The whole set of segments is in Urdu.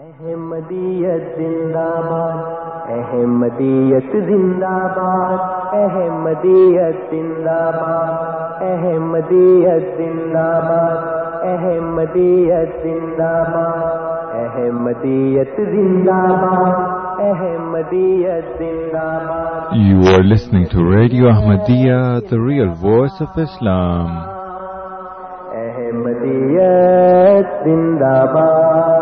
احمدیت زندہ باد احمدیت زندہ باد احمدیت زندہ باد احمدیت زندہ باد احمدیت زندہ باد احمدیت زندہ باد احمدیت زندہ باد You are listening to Radio Ahmadiyya, the real voice of Islam. احمدیت زندہ باد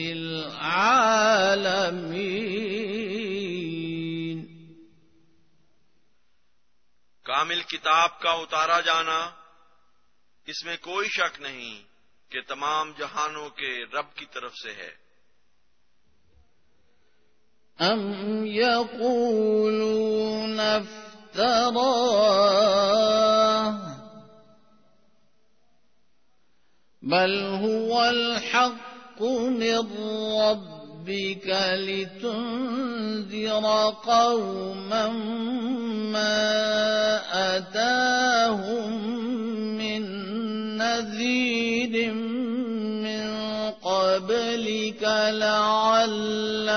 رب العالمين کامل کتاب کا اتارا جانا اس میں کوئی شک نہیں کہ تمام جہانوں کے رب کی طرف سے ہے۔ أم يقولون افتراه بل هو الحق من ربك لتنذر قوما ما أتاهم من نذير من قبلك لعلهم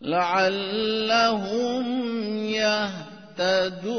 لعلهم يهتدون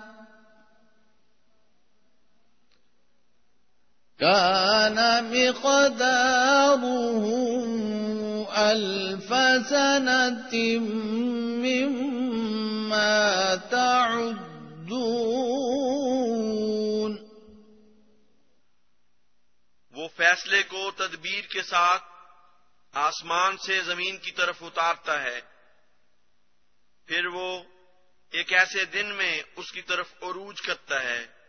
كان مقداره ألف سنة مما تعدون. وہ فیصلے کو تدبیر کے ساتھ آسمان سے زمین کی طرف اتارتا ہے، پھر وہ ایک ایسے دن میں اس کی طرف عروج کرتا ہے۔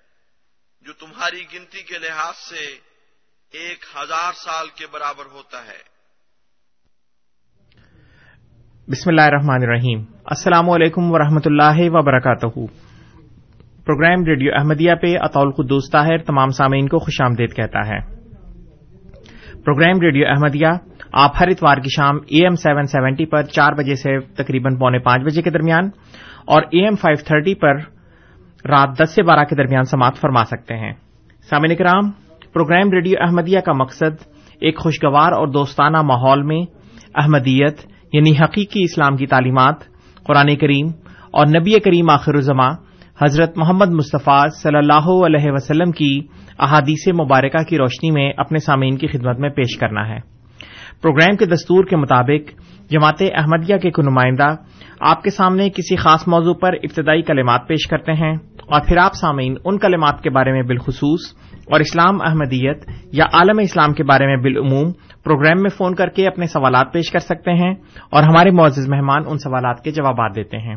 جو تمہاری گنتی کے لحاظ سے ایک ہزار سال کے برابر ہوتا ہے۔ بسم اللہ الرحمن الرحیم۔ السلام علیکم ورحمۃ اللہ وبرکاتہ۔ پروگرام ریڈیو احمدیہ پہ اطول قدوس طاہر تمام سامعین کو خوش آمدید کہتا ہے۔ پروگرام ریڈیو احمدیہ آپ ہر اتوار کی شام اے ایم سیون سیونٹی پر چار بجے سے تقریباً پونے پانچ بجے کے درمیان اور اے ایم فائیو تھرٹی پر رات دس سے بارہ کے درمیان سماعت فرما سکتے ہیں۔ سامعین کرام، پروگرام ریڈیو احمدیہ کا مقصد ایک خوشگوار اور دوستانہ ماحول میں احمدیت یعنی حقیقی اسلام کی تعلیمات، قرآن کریم اور نبی کریم آخر الزما حضرت محمد مصطفیٰ صلی اللہ علیہ وسلم کی احادیث مبارکہ کی روشنی میں اپنے سامعین کی خدمت میں پیش کرنا ہے۔ پروگرام کے دستور کے مطابق جماعت احمدیہ کے کو نمائندہ آپ کے سامنے کسی خاص موضوع پر ابتدائی کلمات پیش کرتے ہیں اور پھر آپ سامعین ان کلمات کے بارے میں بالخصوص اور اسلام احمدیت یا عالم اسلام کے بارے میں بالعموم پروگرام میں فون کر کے اپنے سوالات پیش کر سکتے ہیں اور ہمارے معزز مہمان ان سوالات کے جوابات دیتے ہیں۔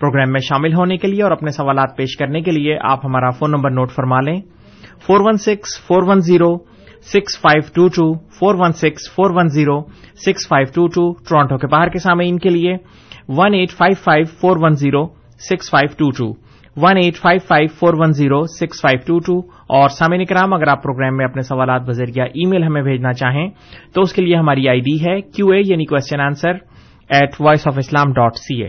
پروگرام میں شامل ہونے کے لیے اور اپنے سوالات پیش کرنے کے لیے آپ ہمارا فون نمبر نوٹ فرما لیں۔ Four one six, four one zero, six five two two, four one six, four one zero, six five two two, Toronto کے باہر کے سامعین کے لیے۔ One eight five five four one zero six five two two one eight five five four one zero six five two two اور سامعین کرام، اگر آپ پروگرام میں اپنے سوالات بذریعہ ای میل ہمیں بھیجنا چاہیں، تو اس کے لیے ہماری آئی ڈی ہے کیو اے یعنی question answer at voice of Islam dot C A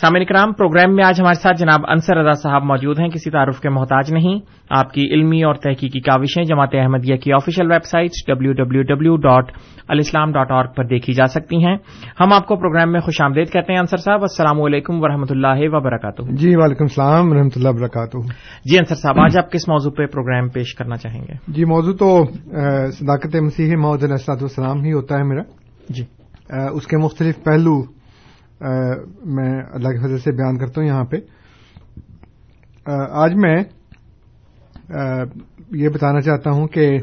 سامعین کرام پروگرام میں آج ہمارے ساتھ جناب انصر رضا صاحب موجود ہیں کسی تعارف کے محتاج نہیں۔ آپ کی علمی اور تحقیقی کاوشیں جماعت احمدیہ کی official website W W W dot alislam dot org پر دیکھی جا سکتی ہیں۔ ہم آپ کو پروگرام میں خوش آمدید کہتے ہیں انصر صاحب۔ السلام علیکم و رحمۃ اللہ وبرکاتہ۔ جی وعلیکم السلام و رحمۃ اللہ وبرکاتہ۔ جی انصر صاحب آج آپ کس موضوع پہ پروگرام پیش کرنا چاہیں گے؟ جی موضوع تو صداقت مسیح محدود السلام ہی ہوتا ہے میرا۔ جی۔ اس کے مختلف پہلو میں اللہ کے فضل سے بیان کرتا ہوں یہاں پہ۔ آج میں یہ بتانا چاہتا ہوں کہ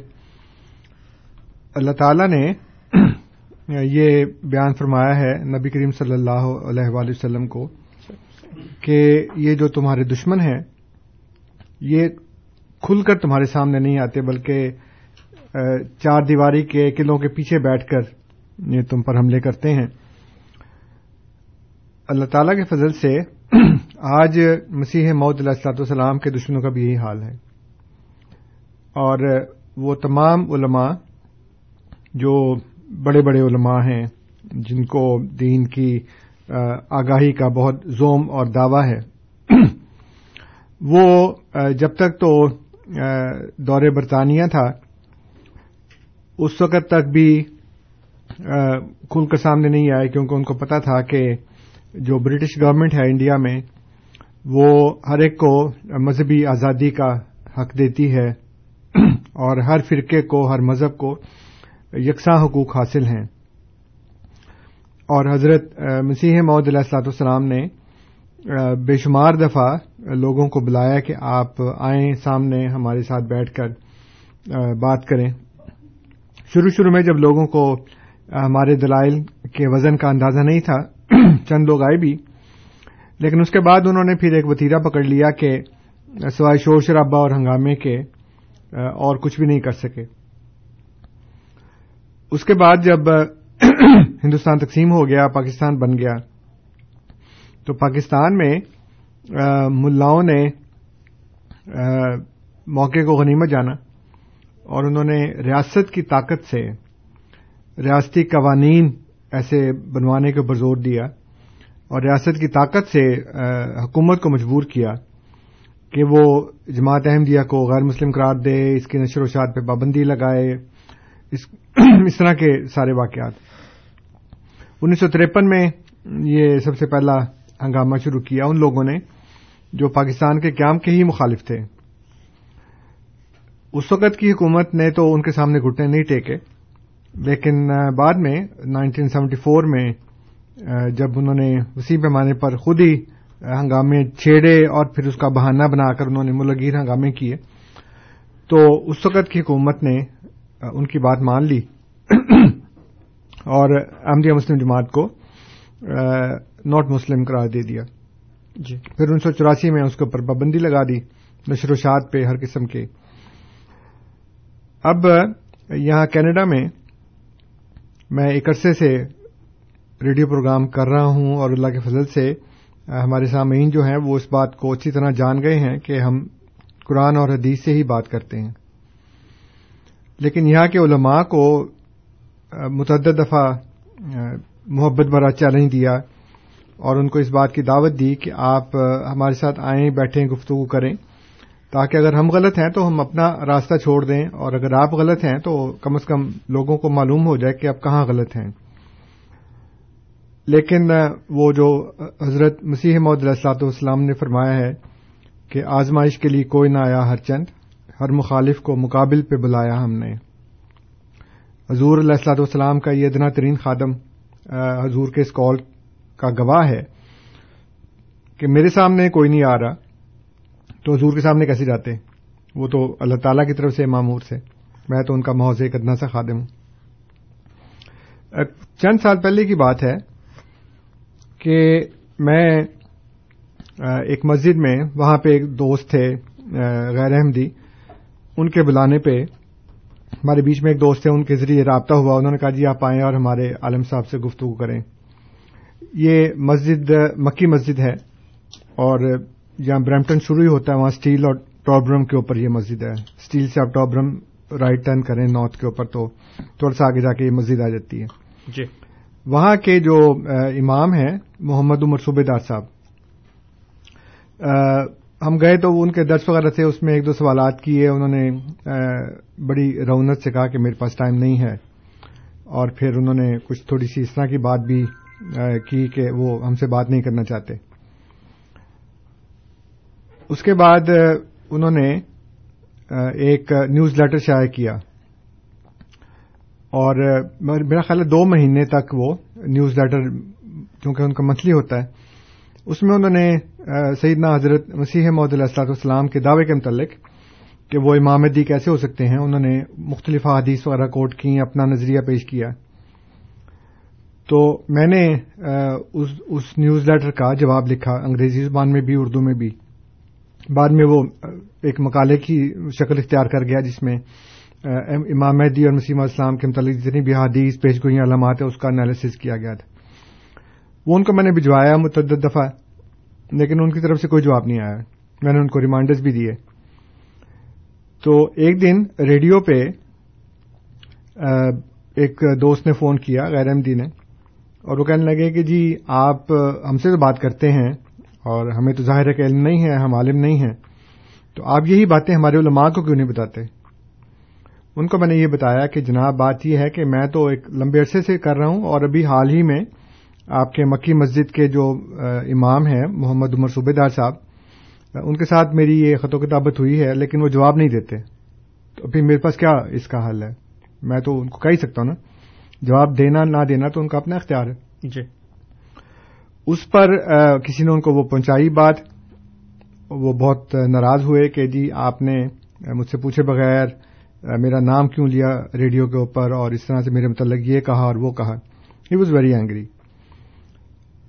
اللہ تعالی نے یہ بیان فرمایا ہے نبی کریم صلی اللہ علیہ وآلہ وسلم کو کہ یہ جو تمہارے دشمن ہیں، یہ کھل کر تمہارے سامنے نہیں آتے، بلکہ چار دیواری کے قلعوں کے پیچھے بیٹھ کر یہ تم پر حملے کرتے ہیں۔ اللہ تعالی کے فضل سے آج مسیح مود علیہ السلاط والسلام کے دشمنوں کا بھی یہی حال ہے۔ اور وہ تمام علماء جو بڑے بڑے علماء ہیں، جن کو دین کی آگاہی کا بہت زوم اور دعوی ہے، وہ جب تک تو دور برطانیہ تھا، اس وقت تک بھی کھل کر سامنے نہیں آئے، کیونکہ ان کو پتا تھا کہ جو برٹش گورنمنٹ ہے انڈیا میں، وہ ہر ایک کو مذہبی آزادی کا حق دیتی ہے اور ہر فرقے کو، ہر مذہب کو یکساں حقوق حاصل ہیں۔ اور حضرت مسیح محدود علیہ السلاط والسلام نے بے شمار دفعہ لوگوں کو بلایا کہ آپ آئیں سامنے ہمارے ساتھ بیٹھ کر بات کریں۔ شروع شروع میں جب لوگوں کو ہمارے دلائل کے وزن کا اندازہ نہیں تھا چند لوگ آئے بھی۔ لیکن اس کے بعد انہوں نے پھر ایک وتیرا پکڑ لیا کہ سوائے شور شرابہ اور ہنگامے کے اور کچھ بھی نہیں کر سکے۔ اس کے بعد جب ہندوستان تقسیم ہو گیا، پاکستان بن گیا، تو پاکستان میں ملاؤں نے موقع کو غنیمت جانا اور انہوں نے ریاست کی طاقت سے، ریاستی قوانین ایسے بنوانے کے اوپر زور دیا اور ریاست کی طاقت سے حکومت کو مجبور کیا کہ وہ جماعت احمدیہ کو غیر مسلم قرار دے، اس کی نشر و شاعت پہ پابندی لگائے اس طرح کے سارے واقعات۔ انیس سو ترپن میں یہ سب سے پہلا ہنگامہ شروع کیا ان لوگوں نے جو پاکستان کے قیام کے ہی مخالف تھے۔ اس وقت کی حکومت نے تو ان کے سامنے گھٹنے نہیں ٹیکے۔ لیکن بعد میں نائنٹین سیونٹی فور میں جب انہوں نے اسی پیمانے پر خود ہی ہنگامے چھیڑے اور پھر اس کا بہانہ بنا کر انہوں نے ملگیر ہنگامے کیے تو اس وقت کی حکومت نے ان کی بات مان لی۔ اور احمدیہ مسلم جماعت کو ناٹ مسلم قرار دے دیا۔ جی۔ پھر انیس سو چوراسی میں اس کے اوپر پابندی لگا دی نشر و شاد پہ ہر قسم کے۔ اب یہاں کینیڈا میں میں ایک عرصے سے ریڈیو پروگرام کر رہا ہوں اور اللہ کے فضل سے ہمارے سامعین جو ہیں وہ اس بات کو اچھی طرح جان گئے ہیں کہ ہم قرآن اور حدیث سے ہی بات کرتے ہیں۔ لیکن یہاں کے علماء کو متعدد دفعہ محبت بھرا چیلنج دیا اور ان کو اس بات کی دعوت دی کہ آپ ہمارے ساتھ آئیں، بیٹھیں، گفتگو کریں۔ تاکہ اگر ہم غلط ہیں تو ہم اپنا راستہ چھوڑ دیں اور اگر آپ غلط ہیں تو کم از کم لوگوں کو معلوم ہو جائے کہ آپ کہاں غلط ہیں۔ لیکن وہ جو حضرت مسیح محدود السلاط والسلام نے فرمایا ہے کہ آزمائش کے لیے کوئی نہ آیا ہر چند، ہر مخالف کو مقابل پہ بلایا ہم نے۔ حضور علیہ السلاط والسلام کا یہ ادنا ترین خادم حضور کے اس کال کا گواہ ہے کہ میرے سامنے کوئی نہیں آ رہا۔ تو حضور کے سامنے کیسے جاتے وہ تو اللہ تعالی کی طرف سے معمور سے۔ میں تو ان کا محض ایک ادنا سا خادم ہوں۔ چند سال پہلے کی بات ہے کہ میں ایک مسجد میں وہاں پہ ایک دوست تھے غیر احمدی۔ ان کے بلانے پہ ہمارے بیچ میں ایک دوست تھے، ان کے ذریعے رابطہ ہوا۔ انہوں نے کہا جی آپ آئیں اور ہمارے عالم صاحب سے گفتگو کریں۔ یہ مسجد، مکی مسجد ہے اور جہاں برمپٹن شروع ہی ہوتا ہے وہاں اسٹیل اور ٹاپرم کے اوپر یہ مسجد ہے۔ اسٹیل سے آپ ٹاپرم رائٹ ٹرن کریں نارتھ کے اوپر تو تھوڑا سا آگے جا کے یہ مسجد آ جاتی ہے۔ جی۔ وہاں کے جو امام ہیں محمد عمر صوبے دار صاحب ہم گئے تو ان کے درس وغیرہ تھے اس میں ایک دو سوالات کیے انہوں نے بڑی رونت سے کہا کہ میرے پاس ٹائم نہیں ہے۔ اور پھر انہوں نے کچھ تھوڑی سی اس طرح کی بات بھی کی کہ وہ ہم سے بات نہیں کرنا چاہتے۔ اس کے بعد انہوں نے ایک نیوز لیٹر شائع کیا۔ اور میرا خیال ہے دو مہینے تک وہ نیوز لیٹر، کیونکہ ان کا منتھلی ہوتا ہے، اس میں انہوں نے سیدنا حضرت مسیح محدود علیہ والسلام کے دعوے کے متعلق کہ وہ امام دی کیسے ہو سکتے ہیں، انہوں نے مختلف حادیث وغیرہ کوٹ کی اپنا نظریہ پیش کیا۔ تو میں نے اس نیوز لیٹر کا جواب لکھا، انگریزی زبان میں بھی، اردو میں بھی۔ بعد میں وہ ایک مقالے کی شکل اختیار کر گیا جس میں امام مہدی اور مسیم اسلام کے متعلق جتنی بھی حادیث پیش گوئیاں علامات ہیں، اس کا انالیسز کیا گیا تھا۔ وہ ان کو میں نے بھجوایا متعدد دفعہ، لیکن ان کی طرف سے کوئی جواب نہیں آیا۔ میں نے ان کو ریمائنڈرز بھی دیے۔ تو ایک دن ریڈیو پہ ایک دوست نے فون کیا غیر احمدی نے اور وہ کہنے لگے کہ جی آپ ہم سے تو بات کرتے ہیں اور ہمیں تو ظاہر ہے کہ علم نہیں ہے، ہم عالم نہیں ہیں۔ تو آپ یہی باتیں ہمارے علماء کو کیوں نہیں بتاتے؟ ان کو میں نے یہ بتایا کہ جناب، بات یہ ہے کہ میں تو ایک لمبے عرصے سے کر رہا ہوں اور ابھی حال ہی میں آپ کے مکی مسجد کے جو امام ہیں، محمد عمر صوبے دار صاحب، ان کے ساتھ میری یہ خط و کتابت ہوئی ہے، لیکن وہ جواب نہیں دیتے۔ تو پھر میرے پاس کیا اس کا حل ہے؟ میں تو ان کو کہہ ہی سکتا ہوں نا۔ جواب دینا، نہ دینا تو ان کا اپنا اختیار ہے۔ جی۔ اس پر کسی نے ان کو وہ پہنچائی بات، وہ بہت ناراض ہوئے کہ جی آپ نے مجھ سے پوچھے بغیر میرا نام کیوں لیا ریڈیو کے اوپر اور اس طرح سے میرے متعلق یہ کہا اور وہ کہا۔ ہی واز ویری اینگری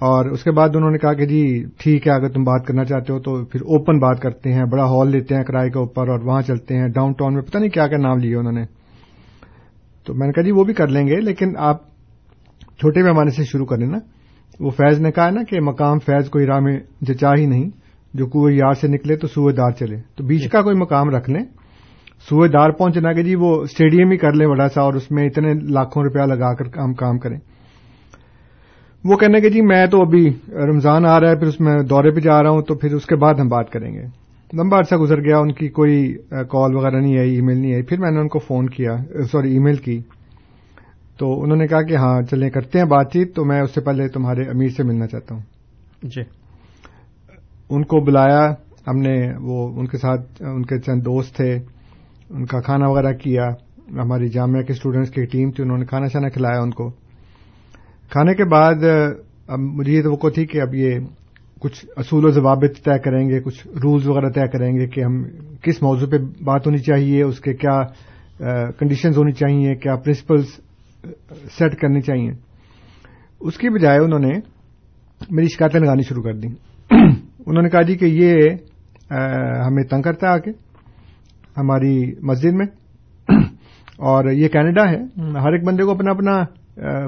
اور اس کے بعد انہوں نے کہا کہ جی ٹھیک ہے، اگر تم بات کرنا چاہتے ہو تو پھر اوپن بات کرتے ہیں، بڑا ہال لیتے ہیں کرائے کے اوپر اور وہاں چلتے ہیں ڈاؤن ٹاؤن میں پتہ نہیں کیا کیا نام لیے انہوں نے۔ تو میں نے کہا جی وہ بھی کر لیں گے، لیکن آپ چھوٹے پیمانے سے شروع کریں نا۔ وہ فیض نے کہا نا کہ مقام فیض کوئی راہ میں جچا ہی نہیں۔ جو کنویں یار سے نکلے تو سوئے دار چلے۔ تو بیچ کا کوئی مقام رکھ لیں۔ سوئے دار پہنچنا کہ جی وہ اسٹیڈیم ہی کر لیں بڑا سا اور اس میں اتنے لاکھوں روپیہ لگا کر ہم کام کریں۔ وہ کہنے کہ جی میں تو ابھی رمضان آ رہا ہے پھر اس میں دورے پہ جا رہا ہوں تو پھر اس کے بعد ہم بات کریں گے۔ لمبا عرصہ گزر گیا ان کی کوئی کال وغیرہ نہیں آئی ای میل نہیں آئی۔ پھر میں نے ان کو فون کیا سوری ای میل کی۔ تو انہوں نے کہا کہ ہاں چلیں کرتے ہیں بات چیت تو میں اس سے پہلے تمہارے امیر سے ملنا چاہتا ہوں۔ جی۔ ان کو بلایا ہم نے وہ ان کے ساتھ ان کے چند دوست تھے ان کا کھانا وغیرہ کیا ہماری جامعہ کے اسٹوڈینٹس کی ٹیم تھی انہوں نے کھانا شانا کھلایا ان کو۔ کھانے کے بعد اب مجھے یہ توقع تھی کہ اب یہ کچھ اصول و ضوابط طے کریں گے کچھ رولز وغیرہ طے کریں گے کہ ہم کس موضوع پہ بات ہونی چاہیے اس کے کیا کنڈیشنز ہونی چاہیے کیا پرنسپلز سیٹ کرنی چاہیے۔ اس کی بجائے انہوں نے میری شکایتیں لگانی شروع کر دیں۔ انہوں نے کہا جی کہ یہ ہمیں تنگ کرتا ہے آ کے ہماری مسجد میں۔ اور یہ کینیڈا ہے۔ ہر ایک بندے کو اپنا اپنا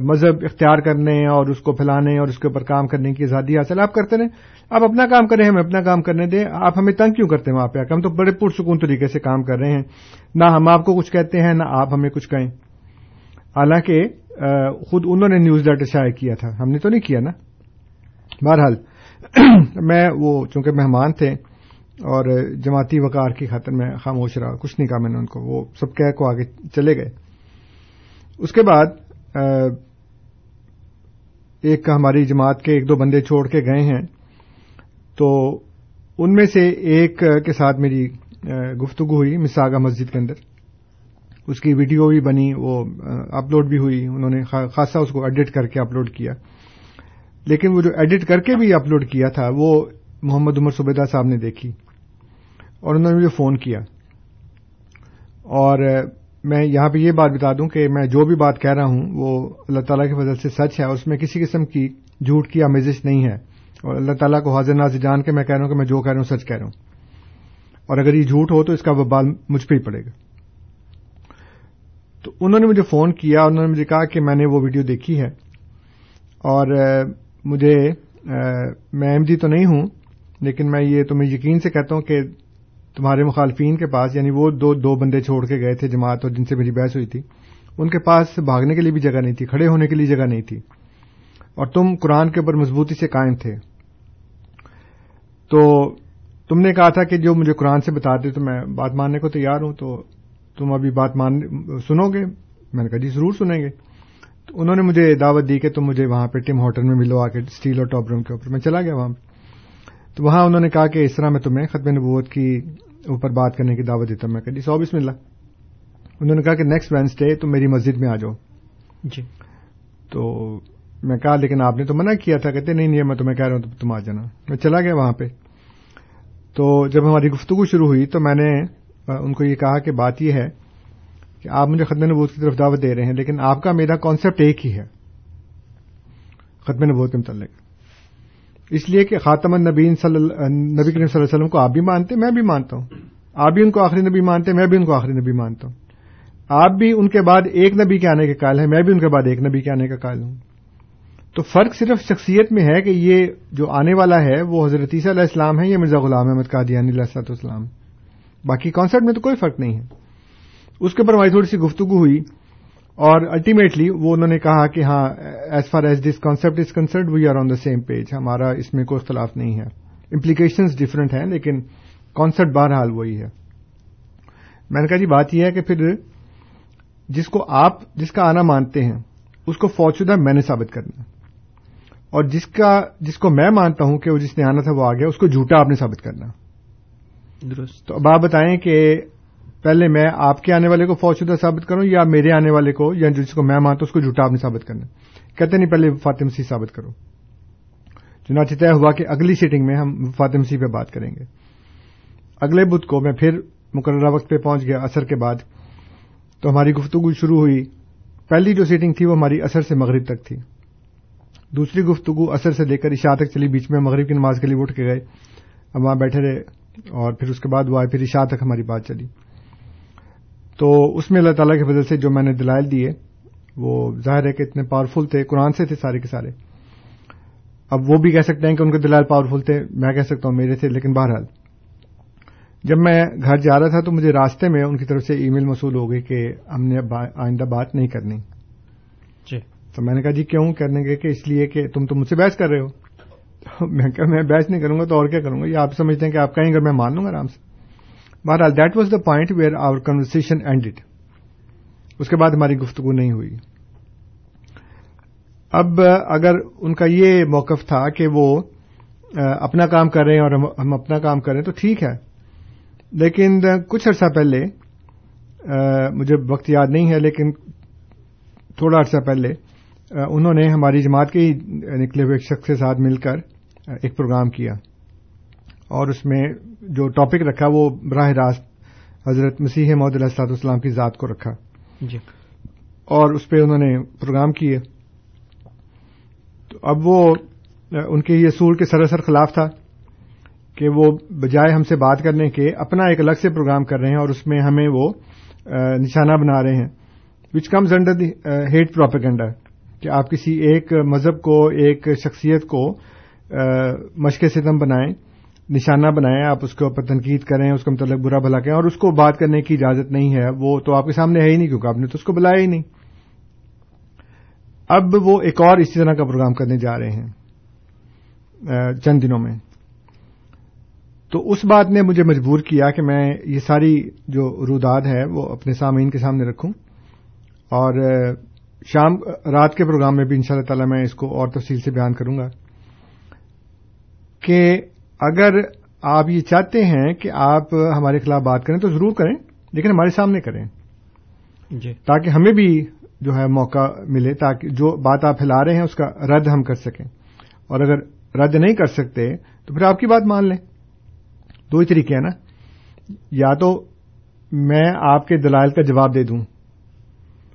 مذہب اختیار کرنے اور اس کو پھیلانے اور اس کے اوپر کام کرنے کی آزادی حاصل۔ آپ کرتے رہیں۔ آپ اپنا کام کریں، ہمیں اپنا کام کرنے دیں۔ آپ ہمیں تنگ کیوں کرتے ہیں وہاں پہ آ کے؟ ہم تو بڑے پرسکون طریقے سے کام کر رہے ہیں۔ نہ ہم آپ کو کچھ کہتے ہیں، نہ آپ ہمیں کچھ کہیں۔ حالانکہ خود انہوں نے نیوز لیٹر شائع کیا تھا۔ ہم نے تو نہیں کیا نا؟ بہرحال، میں وہ، چونکہ مہمان تھے اور جماعتی وقار کی خاطر میں خاموش رہا، کچھ نہیں کہا میں نے ان کو، وہ سب کہہ کو آگے چلے گئے۔ اس کے بعد ایک ہماری جماعت کے ایک دو بندے چھوڑ کے گئے ہیں۔ تو ان میں سے ایک کے ساتھ میری گفتگو ہوئی، مساگا مسجد کے اندر۔ اس کی ویڈیو بھی بنی، وہ اپلوڈ بھی ہوئی، انہوں نے خاصا اس کو ایڈٹ کر کے اپلوڈ کیا۔ لیکن وہ جو ایڈٹ کر کے بھی اپلوڈ کیا تھا، وہ محمد عمر صبیدہ صاحب نے دیکھی اور انہوں نے مجھے فون کیا۔ اور میں یہاں پہ یہ بات بتا دوں کہ میں جو بھی بات کہہ رہا ہوں، وہ اللہ تعالیٰ کی فضل سے سچ ہے۔ اس میں کسی قسم کی جھوٹ کی آمیزش نہیں ہے۔ اور اللہ تعالیٰ کو حاضر ناظر جان کے میں کہہ رہا ہوں کہ میں جو کہہ رہا ہوں سچ کہہ رہا ہوں۔ اور اگر یہ جھوٹ ہو تو اس کا وبال مجھ پہ ہی پڑے گا۔ تو انہوں نے مجھے فون کیا، انہوں نے مجھے کہا کہ میں نے وہ ویڈیو دیکھی ہے۔ اور مجھے میں احمدی جی تو نہیں ہوں، لیکن میں یہ تمہیں یقین سے کہتا ہوں کہ تمہارے مخالفین کے پاس یعنی وہ دو دو بندے چھوڑ کے گئے تھے جماعت اور جن سے میری بحث ہوئی تھی، ان کے پاس بھاگنے کے لیے بھی جگہ نہیں تھی، کھڑے ہونے کے لیے جگہ نہیں تھی۔ اور تم قرآن کے اوپر مضبوطی سے قائم تھے۔ تو تم نے کہا تھا کہ جو مجھے قرآن سے بتاتے تو میں بات ماننے کو تیار ہوں، تو تم ابھی بات مان سنو گے؟ میں نے کہا جی ضرور سنیں گے۔ تو انہوں نے مجھے دعوت دی کہ تم مجھے وہاں پہ ٹیم ہوٹل میں ملو آ کے اسٹیل اور ٹاپ روم کے اوپر میں چلا گیا وہاں۔ پہ تو وہاں انہوں نے کہا کہ اس طرح میں تمہیں ختم نبوت کی اوپر بات کرنے کی دعوت دیتا ہوں۔ میں کہ سو بسم اللہ انہوں نے کہا کہ نیکسٹ وینسڈے تم میری مسجد میں آ جاؤ۔ جی۔ تو میں کہا لیکن آپ نے تو منع کیا تھا کہتے نہیں نہیں میں تمہیں کہہ رہا ہوں تم آ جانا۔ میں چلا گیا وہاں پہ۔ تو جب ہماری گفتگو شروع ہوئی تو میں نے ان کو یہ کہا کہ بات یہ ہے کہ آپ مجھے ختم نبوت کی طرف دعوت دے رہے ہیں، لیکن آپ کا میرا کانسیپٹ ایک ہی ہے، ختم نبوت کے متعلق۔ اس لیے کہ خاتم النبین صلی نبی کریم صلی اللہ علیہ وسلم کو آپ بھی مانتے، میں بھی مانتا ہوں۔ آپ بھی ان کو آخری نبی مانتے، میں بھی ان کو آخری نبی مانتا ہوں۔ آپ بھی ان کے بعد ایک نبی کے آنے کے قائل ہیں، میں بھی ان کے بعد ایک نبی کے آنے کا قائل ہوں۔ تو فرق صرف شخصیت میں ہے کہ یہ جو آنے والا ہے، وہ حضرت عیسیٰ علیہ السلام ہے یا مرزا غلام احمد قادیانی علیہ السلط اسلام باقی کانسیپٹ میں تو کوئی فرق نہیں ہے۔ اس کے اوپر ہماری تھوڑی سی گفتگو ہوئی اور الٹیمیٹلی وہ انہوں نے کہا کہ ہاں as far as this concept is concerned we are on the same page ہمارا اس میں کوئی اختلاف نہیں ہے۔ امپلیکیشنز ڈفرینٹ ہیں، لیکن کانسپٹ بہرحال وہی ہے۔ میں نے کہا جی بات یہ ہے کہ پھر جس کو آپ، جس کا آنا مانتے ہیں، اس کو فوج شدہ میں نے ثابت کرنا اور جس کا، جس کو میں مانتا ہوں کہ وہ جس نے آنا تھا وہ آ گیا، اس کو جھوٹا آپ نے ثابت کرنا درست. تو اب آپ بتائیں کہ پہلے میں آپ کے آنے والے کو فوج شدہ ثابت کروں یا میرے آنے والے کو یا جس کو میں مانتا اس کو جھوٹا آپ نے ثابت کرنا کہتے نہیں پہلے فاطم سی ثابت کرو۔ چنانچہ طے ہوا کہ اگلی سیٹنگ میں ہم فاطم سی پہ بات کریں گے۔ اگلے بدھ کو میں پھر مقررہ وقت پہ پہنچ گیا اثر کے بعد۔ تو ہماری گفتگو شروع ہوئی۔ پہلی جو سیٹنگ تھی وہ ہماری اثر سے مغرب تک تھی۔ دوسری گفتگو اثر سے لے کر عشاء تک چلی، بیچ میں مغرب کی نماز کے لیے اٹھ کے گئے۔ اب وہاں بیٹھے رہے۔ اور پھر اس کے بعد وہ آئے پھر عشاء تک ہماری بات چلی۔ تو اس میں اللہ تعالیٰ کی وجہ سے جو میں نے دلائل دیے وہ ظاہر ہے کہ اتنے پاورفل تھے قرآن سے تھے سارے کے سارے۔ اب وہ بھی کہہ سکتے ہیں کہ ان کے دلائل پاورفل تھے میں کہہ سکتا ہوں میرے تھے لیکن بہرحال۔ جب میں گھر جا رہا تھا تو مجھے راستے میں ان کی طرف سے ای میل موصول ہو گئی کہ ہم نے آئندہ بات نہیں کرنی۔ جی۔ تو میں نے کہا جی کیوں کرنے کے کہ اس لیے کہ تم تو مجھ سے بحث کر رہے ہو؟ میں کہا، میں بحث نہیں کروں گا تو اور کیا کروں گا؟ یہ آپ سمجھتے ہیں کہ آپ کہیں گے میں مان لوں گا آرام سے۔ بہرحال that was the point where our conversion ended اس کے بعد ہماری گفتگو نہیں ہوئی۔ اب اگر ان کا یہ موقف تھا کہ وہ اپنا کام کر رہے ہیں اور ہم اپنا کام کر رہے ہیں تو ٹھیک ہے۔ لیکن کچھ عرصہ پہلے مجھے وقت یاد نہیں ہے، لیکن تھوڑا عرصہ پہلے انہوں نے ہماری جماعت کے ہی نکلے ہوئے ایک شخص کے ساتھ مل کر ایک پروگرام کیا۔ اور اس میں جو ٹاپک رکھا وہ براہ راست حضرت مسیح محدود علیہ السلاط والسلام کی ذات کو رکھا۔ جی۔ اور اس پہ انہوں نے پروگرام کیے۔ تو اب وہ ان کے یہ اصول کے سراسر خلاف تھا کہ وہ بجائے ہم سے بات کرنے کے اپنا ایک الگ سے پروگرام کر رہے ہیں اور اس میں ہمیں وہ نشانہ بنا رہے ہیں۔ Which comes under the hate propaganda کہ آپ کسی ایک مذہب کو، ایک شخصیت کو مشق ستم بنائیں، نشانہ بنائیں، آپ اس کے اوپر تنقید کریں، اس کا متعلق برا بھلا کریں اور اس کو بات کرنے کی اجازت نہیں ہے، وہ تو آپ کے سامنے ہے ہی نہیں کیونکہ آپ نے تو اس کو بلایا ہی نہیں۔ اب وہ ایک اور اسی طرح کا پروگرام کرنے جا رہے ہیں چند دنوں میں۔ تو اس بات نے مجھے مجبور کیا کہ میں یہ ساری جو روداد ہے وہ اپنے سامعین کے سامنے رکھوں، اور شام رات کے پروگرام میں بھی ان شاء اللہ تعالی میں اس کو اور تفصیل سے بیان کروں گا کہ اگر آپ یہ چاہتے ہیں کہ آپ ہمارے خلاف بات کریں تو ضرور کریں لیکن ہمارے سامنے کریں۔ جی۔ تاکہ ہمیں بھی جو ہے موقع ملے تاکہ جو بات آپ پھیلا رہے ہیں اس کا رد ہم کر سکیں۔ اور اگر رد نہیں کر سکتے تو پھر آپ کی بات مان لیں۔ دو ہی طریقے ہیں نا۔ یا تو میں آپ کے دلائل کا جواب دے دوں۔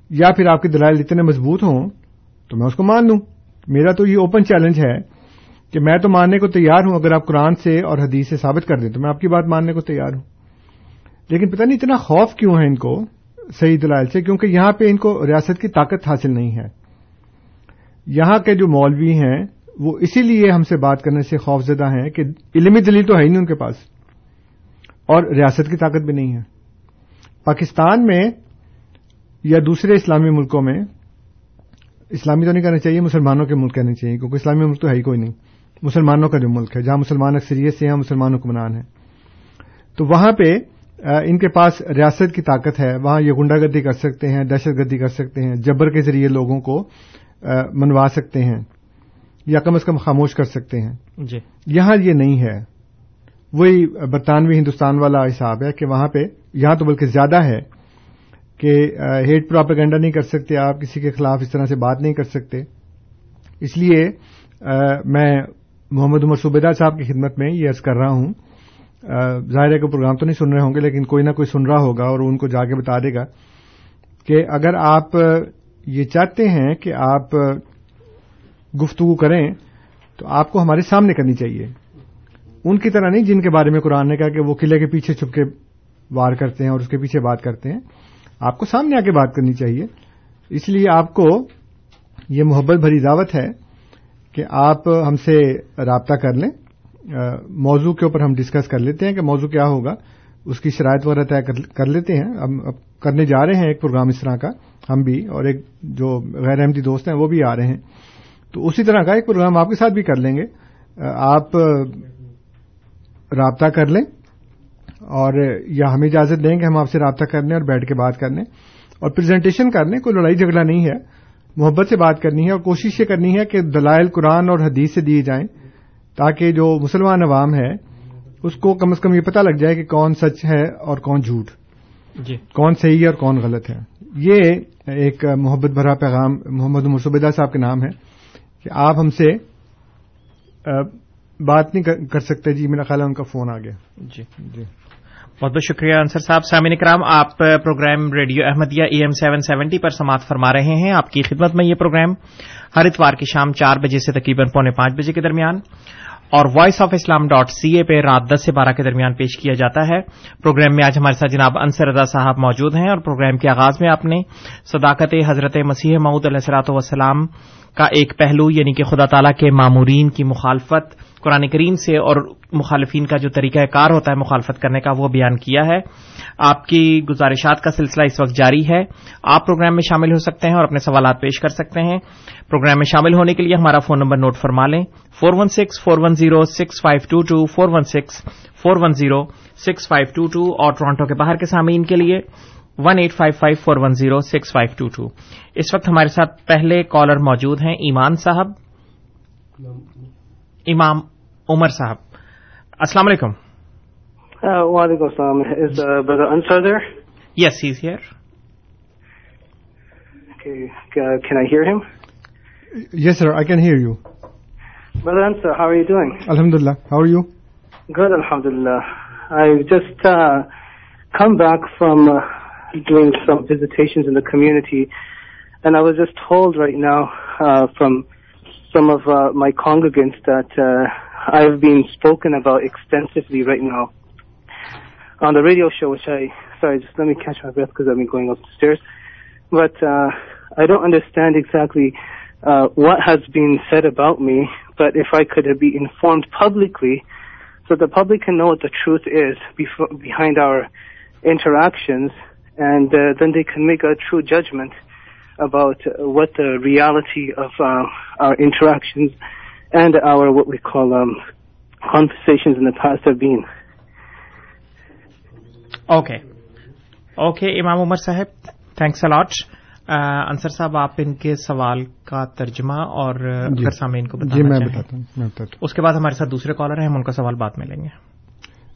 یا پھر آپ کے دلائل اتنے مضبوط ہوں تو میں اس کو مان لوں۔ میرا تو یہ اوپن چیلنج ہے کہ میں تو ماننے کو تیار ہوں اگر آپ قرآن سے اور حدیث سے ثابت کر دیں تو میں آپ کی بات ماننے کو تیار ہوں۔ لیکن پتہ نہیں اتنا خوف کیوں ہے ان کو صحیح دلائل سے؟ کیونکہ یہاں پہ ان کو ریاست کی طاقت حاصل نہیں ہے۔ یہاں کے جو مولوی ہیں، وہ اسی لیے ہم سے بات کرنے سے خوف زدہ ہیں کہ علمی دلیل تو ہے ہی نہیں ان کے پاس اور ریاست کی طاقت بھی نہیں ہے۔ پاکستان میں یا دوسرے اسلامی ملکوں میں اسلامی تو نہیں کہنا چاہیے مسلمانوں کے ملک کہنے چاہیے کیونکہ اسلامی ملک تو ہے ہی کوئی نہیں۔ مسلمانوں کا جو ملک ہے جہاں مسلمان اکثریت سے ہیں مسلمانوں کو منان ہے۔ تو وہاں پہ ان کے پاس ریاست کی طاقت ہے وہاں یہ گنڈا گردی کر سکتے ہیں دہشت گردی کر سکتے ہیں جبر کے ذریعے لوگوں کو منوا سکتے ہیں یا کم از کم خاموش کر سکتے ہیں۔ جی۔ یہاں یہ نہیں ہے۔ وہی برطانوی ہندوستان والا حساب ہے کہ وہاں پہ یہاں تو بلکہ زیادہ ہے کہ ہیٹ پراپیگنڈا نہیں کر سکتے، آپ کسی کے خلاف اس طرح سے بات نہیں کر سکتے۔ اس لیے میں محمد عمر صوبیدار صاحب کی خدمت میں یہ عرض کر رہا ہوں۔ ظاہر ہے کہ پروگرام تو نہیں سن رہے ہوں گے، لیکن کوئی نہ کوئی سن رہا ہوگا اور ان کو جا کے بتا دے گا کہ اگر آپ یہ چاہتے ہیں کہ آپ گفتگو کریں، تو آپ کو ہمارے سامنے کرنی چاہیے۔ ان کی طرح نہیں جن کے بارے میں قرآن نے کہا کہ وہ قلعے کے پیچھے چھپ کے وار کرتے ہیں اور اس کے پیچھے بات کرتے ہیں۔ آپ کو سامنے آ کے بات کرنی چاہیے۔ اس لیے آپ کو یہ محبت بھری دعوت ہے کہ آپ ہم سے رابطہ کر لیں۔ موضوع کے اوپر ہم ڈسکس کر لیتے ہیں کہ موضوع کیا ہوگا۔ اس کی شرائط وغیرہ طے کر لیتے ہیں۔ ہم اب کرنے جا رہے ہیں ایک پروگرام اس طرح کا، ہم بھی اور ایک جو غیر احمدی دوست ہیں وہ بھی آ رہے ہیں۔ تو اسی طرح کا ایک پروگرام آپ کے ساتھ بھی کر لیں گے۔ آپ رابطہ کر لیں۔ اور یا ہمیں اجازت دیں کہ ہم آپ سے رابطہ کر لیں اور بیٹھ کے بات کر لیں اور پریزنٹیشن کر لیں کوئی لڑائی جھگڑا نہیں ہے۔ محبت سے بات کرنی ہے اور کوشش یہ کرنی ہے کہ دلائل قرآن اور حدیث سے دیے جائیں تاکہ جو مسلمان عوام ہے اس کو کم از کم یہ پتہ لگ جائے کہ کون سچ ہے اور کون جھوٹ۔ جی۔ کون صحیح ہے اور کون غلط ہے۔ یہ ایک محبت بھرا پیغام محمد عمر صبیدہ صاحب کے نام ہے کہ آپ ہم سے بات نہیں کر- کر سکتے۔ جی میرا خیال ہے ان کا فون آ گیا۔ جی جی۔ بہت بہت شکریہ انصر صاحب. سامعین کرام آپ programme radio Ahmadiyya E M seven seventy پر سماعت فرما رہے ہیں. آپ کی خدمت میں یہ پروگرام ہر اتوار کی شام چار بجے سے تقریباً پونے پانچ بجے کے درمیان. اور voice of Islam dot C A پہ رات دس سے بارہ کے درمیان پیش کیا جاتا ہے۔ پروگرام میں آج ہمارے ساتھ جناب انصر رضا صاحب موجود ہیں اور پروگرام کے آغاز میں آپ نے صداقت حضرت مسیح معود علیہ السلاۃ وسلام کا ایک پہلو یعنی کہ خدا تعالی کے معمورین کی مخالفت قرآن کریم سے اور مخالفین کا جو طریقہ کار ہوتا ہے مخالفت کرنے کا، وہ بیان کیا ہے۔ آپ کی گزارشات کا سلسلہ اس وقت جاری ہے۔ آپ پروگرام میں شامل ہو سکتے ہیں اور اپنے سوالات پیش کر سکتے ہیں۔ پروگرام میں شامل ہونے کے لیے ہمارا فون نمبر نوٹ فرما لیں۔ Four one six four one zero six five two two four one six four one zero six five two two اور ٹورانٹو کے باہر کے سامعین کے لیے one eight five five four one zero six five two two اس وقت ہمارے ساتھ پہلے کالر موجود ہیں ایمان صاحب امام عمر صاحب السلام علیکم Ansar there? Yes he's here Okay. Can I hear him? Yes sir I can hear you Brother Ansar, how are you doing? الحمد للہ how are you Good, alhamdulillah. I've just uh, come back from uh, doing some visitations in the community, and I was just told right now uh, from some of uh, my congregants that uh, I've been spoken about extensively right now on the radio show, which I, sorry, just let me catch my breath because I've been going upstairs. But uh, I don't understand exactly uh, what has been said about me, but if I could be informed publicly, so the public can know what the truth is before, behind our interactions, and uh, then they can make a true judgment about uh, what the reality of uh, our interactions and our what we call um, conversations in the past have been. Okay. Okay okay Imam Umar صاحب تھینکس الاٹ انصر صاحب آپ ان کے سوال کا ترجمہ اور جی۔ اگر سامعین کو جی بتانا میں بتاتا ہوں۔ اس کے بعد ہمارے ساتھ دوسرے کالر ہیں ہم ان کا سوال بعد میں لیں گے۔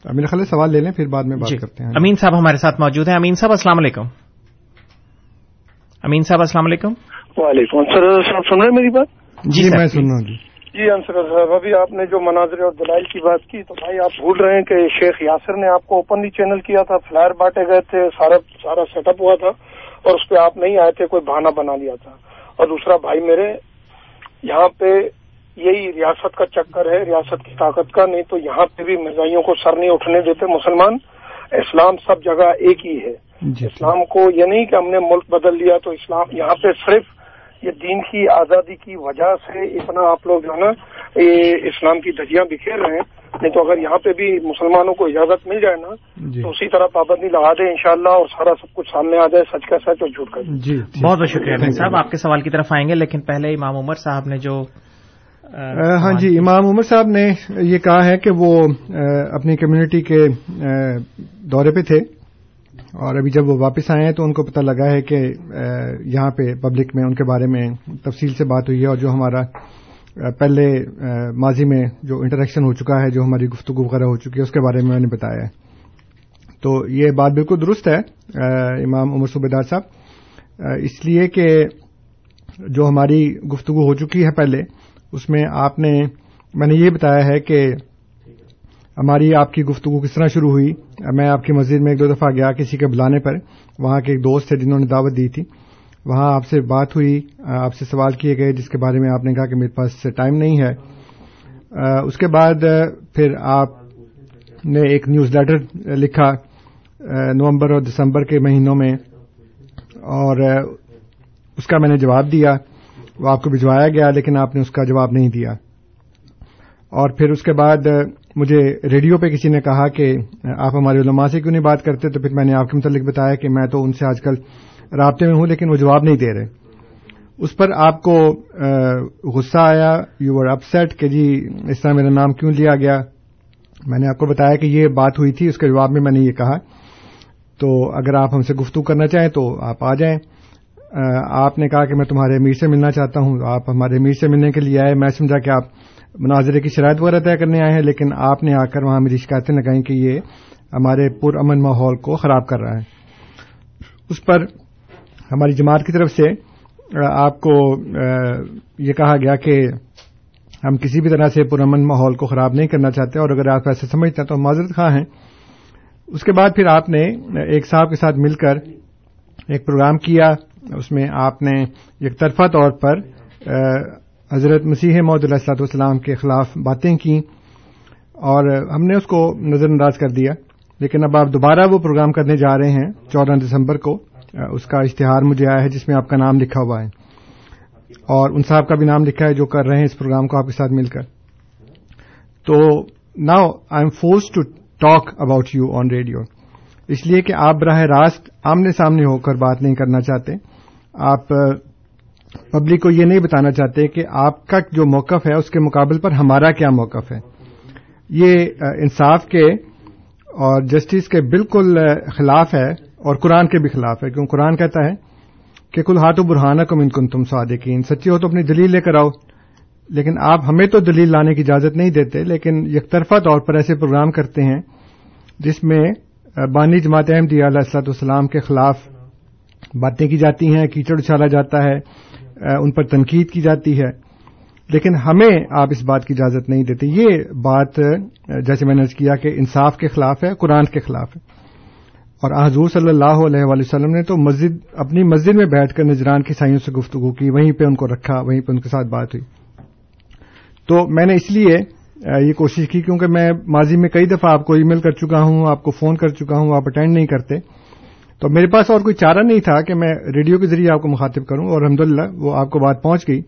خیال ہے سوال لے لیں پھر بعد میں جی۔ بات کرتے ہیں۔ امین صاحب ہمارے ساتھ موجود ہیں۔ امین صاحب السلام علیکم۔ امین صاحب السلام علیکم۔ وعلیکم السلام۔ صاحب سن رہے ہیں میری بات؟ جی جی میں. سن رہا ہوں جی۔ جی انصر صاحب ابھی آپ نے جو مناظر اور دلائل کی بات کی تو بھائی آپ بھول رہے ہیں کہ شیخ یاسر نے آپ کو اوپنلی چینل کیا تھا فلائر بانٹے گئے تھے سارا سارا سیٹ اپ ہوا تھا۔ اور اس پہ آپ نہیں آئے تھے کوئی بہانہ بنا لیا تھا۔ اور دوسرا بھائی میرے یہاں پہ یہی ریاست کا چکر ہے ریاست کی طاقت کا نہیں تو یہاں پہ بھی مرزائیوں کو سر نہیں اٹھنے دیتے مسلمان۔ اسلام سب جگہ ایک ہی ہے۔ جی اسلام کو یہ نہیں کہ ہم نے ملک بدل لیا تو اسلام یہاں پہ صرف یہ دین کی آزادی کی وجہ سے اتنا آپ لوگ جو ہے نا اسلام کی دھجیاں بکھیر رہے ہیں۔ نہیں تو اگر یہاں پہ بھی مسلمانوں کو اجازت مل جائے نا جی۔ تو اسی طرح پابندی لگا دیں انشاءاللہ اور سارا سب کچھ سامنے آ جائے سچ کا سچ اور جھوٹ کا جھوٹ۔ جی۔ بہت بہت شکریہ۔ صاحب آپ کے سوال کی طرف آئیں گے لیکن پہلے امام عمر صاحب نے جو ہاں جی امام عمر صاحب نے یہ کہا ہے کہ وہ اپنی کمیونٹی کے دورے پہ تھے اور ابھی جب وہ واپس آئے ہیں تو ان کو پتہ لگا ہے کہ یہاں پہ پبلک میں ان کے بارے میں تفصیل سے بات ہوئی ہے اور جو ہمارا پہلے ماضی میں جو انٹریکشن ہو چکا ہے، جو ہماری گفتگو وغیرہ ہو چکی ہے، اس کے بارے میں میں نے بتایا ہے۔ تو یہ بات بالکل درست ہے امام عمر صوبیدار صاحب۔ اس لیے کہ جو ہماری گفتگو ہو چکی ہے پہلے، اس میں آپ نے، میں نے یہ بتایا ہے کہ ہماری آپ کی گفتگو کس طرح شروع ہوئی۔ میں آپ کی مسجد میں ایک دو دفعہ گیا کسی کے بلانے پر، وہاں کے ایک دوست تھے جنہوں نے دعوت دی تھی۔ وہاں آپ سے بات ہوئی آپ سے سوال کیے گئے، جس کے بارے میں آپ نے کہا کہ میرے پاس ٹائم نہیں ہے۔ اس کے بعد پھر آپ نے ایک نیوز لیٹر لکھا نومبر اور دسمبر کے مہینوں میں۔ اور اس کا میں نے جواب دیا، وہ آپ کو بھجوایا گیا، لیکن آپ نے اس کا جواب نہیں دیا۔ اور پھر اس کے بعد مجھے ریڈیو پہ کسی نے کہا کہ آپ ہمارے علماء سے کیوں نہیں بات کرتے؟ تو پھر میں نے آپ کے متعلق بتایا کہ میں تو ان سے آج کل رابطے میں ہوں، لیکن وہ جواب نہیں دے رہے۔ اس پر آپ کو غصہ آیا یو آر اپ سیٹ کہ جی اس طرح میرا نام کیوں لیا گیا؟ میں نے آپ کو بتایا کہ یہ بات ہوئی تھی، اس کے جواب میں میں نے یہ کہا۔ تو اگر آپ ہم سے گفتگو کرنا چاہیں تو آپ آ جائیں۔ آپ نے کہا کہ میں تمہارے امیر سے ملنا چاہتا ہوں۔ آپ ہمارے امیر سے ملنے کے لیے آئے۔ میں سمجھا کہ آپ مناظرے کی شرائط وغیرہ طے کرنے آئے ہیں، لیکن آپ نے آ کر وہاں میری شکایتیں لگائیں کہ یہ ہمارے پرامن ماحول کو خراب کر رہا ہے۔ اس پر ہماری جماعت کی طرف سے آپ کو یہ کہا گیا کہ ہم کسی بھی طرح سے پرامن ماحول کو خراب نہیں کرنا چاہتے اور اگر آپ ایسے سمجھتے ہیں تو معذرت خواہ ہیں۔ اس کے بعد پھر آپ نے ایک صاحب کے ساتھ مل کر ایک پروگرام کیا۔ اس میں آپ نے یک طرفہ طور پر حضرت مسیح محدود علیہ السلاط والسلام کے خلاف باتیں کی اور ہم نے اس کو نظر انداز کر دیا۔ لیکن اب آپ دوبارہ وہ پروگرام کرنے جا رہے ہیں چودہ دسمبر کو۔ اس کا اشتہار مجھے آیا ہے جس میں آپ کا نام لکھا ہوا ہے۔ اور ان صاحب کا بھی نام لکھا ہے جو کر رہے ہیں اس پروگرام کو آپ کے ساتھ مل کر۔ تو now I am forced to talk about you on radio. اس لیے کہ آپ براہ راست آمنے سامنے ہو کر بات نہیں کرنا چاہتے۔ آپ پبلک کو یہ نہیں بتانا چاہتے کہ آپ کا جو موقف ہے، اس کے مقابل پر ہمارا کیا موقف ہے۔ یہ انصاف کے اور جسٹس کے بالکل خلاف ہے۔ اور قرآن کے بھی خلاف ہے، کیوں؟ قرآن کہتا ہے کہ کل ہاتھوں برہانہ کم ان کن تم صادقین۔ سچی ہو تو اپنی دلیل لے کر آؤ۔ لیکن آپ ہمیں تو دلیل لانے کی اجازت نہیں دیتے، لیکن یک طرفہ طور پر ایسے پروگرام کرتے ہیں جس میں بانی جماعت احمدیہ علیہ السلاط والسلام کے خلاف باتیں کی جاتی ہیں، کیچڑ اچھالا جاتا ہے، ان پر تنقید کی جاتی ہے۔ لیکن ہمیں آپ اس بات کی اجازت نہیں دیتے۔ یہ بات جیسے میں نے کیا کہ انصاف کے خلاف ہے، قرآن کے خلاف ہے۔ اور حضور صلی اللہ علیہ وآلہ وسلم نے تو مسجد، اپنی مسجد میں بیٹھ کر نجران کی سائیوں سے گفتگو کی، وہیں پہ ان کو رکھا، وہیں پہ ان کے ساتھ بات ہوئی۔ تو میں نے اس لیے یہ کوشش کی کیونکہ میں ماضی میں کئی دفعہ آپ کو ای میل کر چکا ہوں، آپ کو فون کر چکا ہوں، آپ اٹینڈ نہیں کرتے۔ تو میرے پاس اور کوئی چارہ نہیں تھا کہ میں ریڈیو کے ذریعے آپ کو مخاطب کروں، اور الحمد وہ آپ کو بات پہنچ گئی۔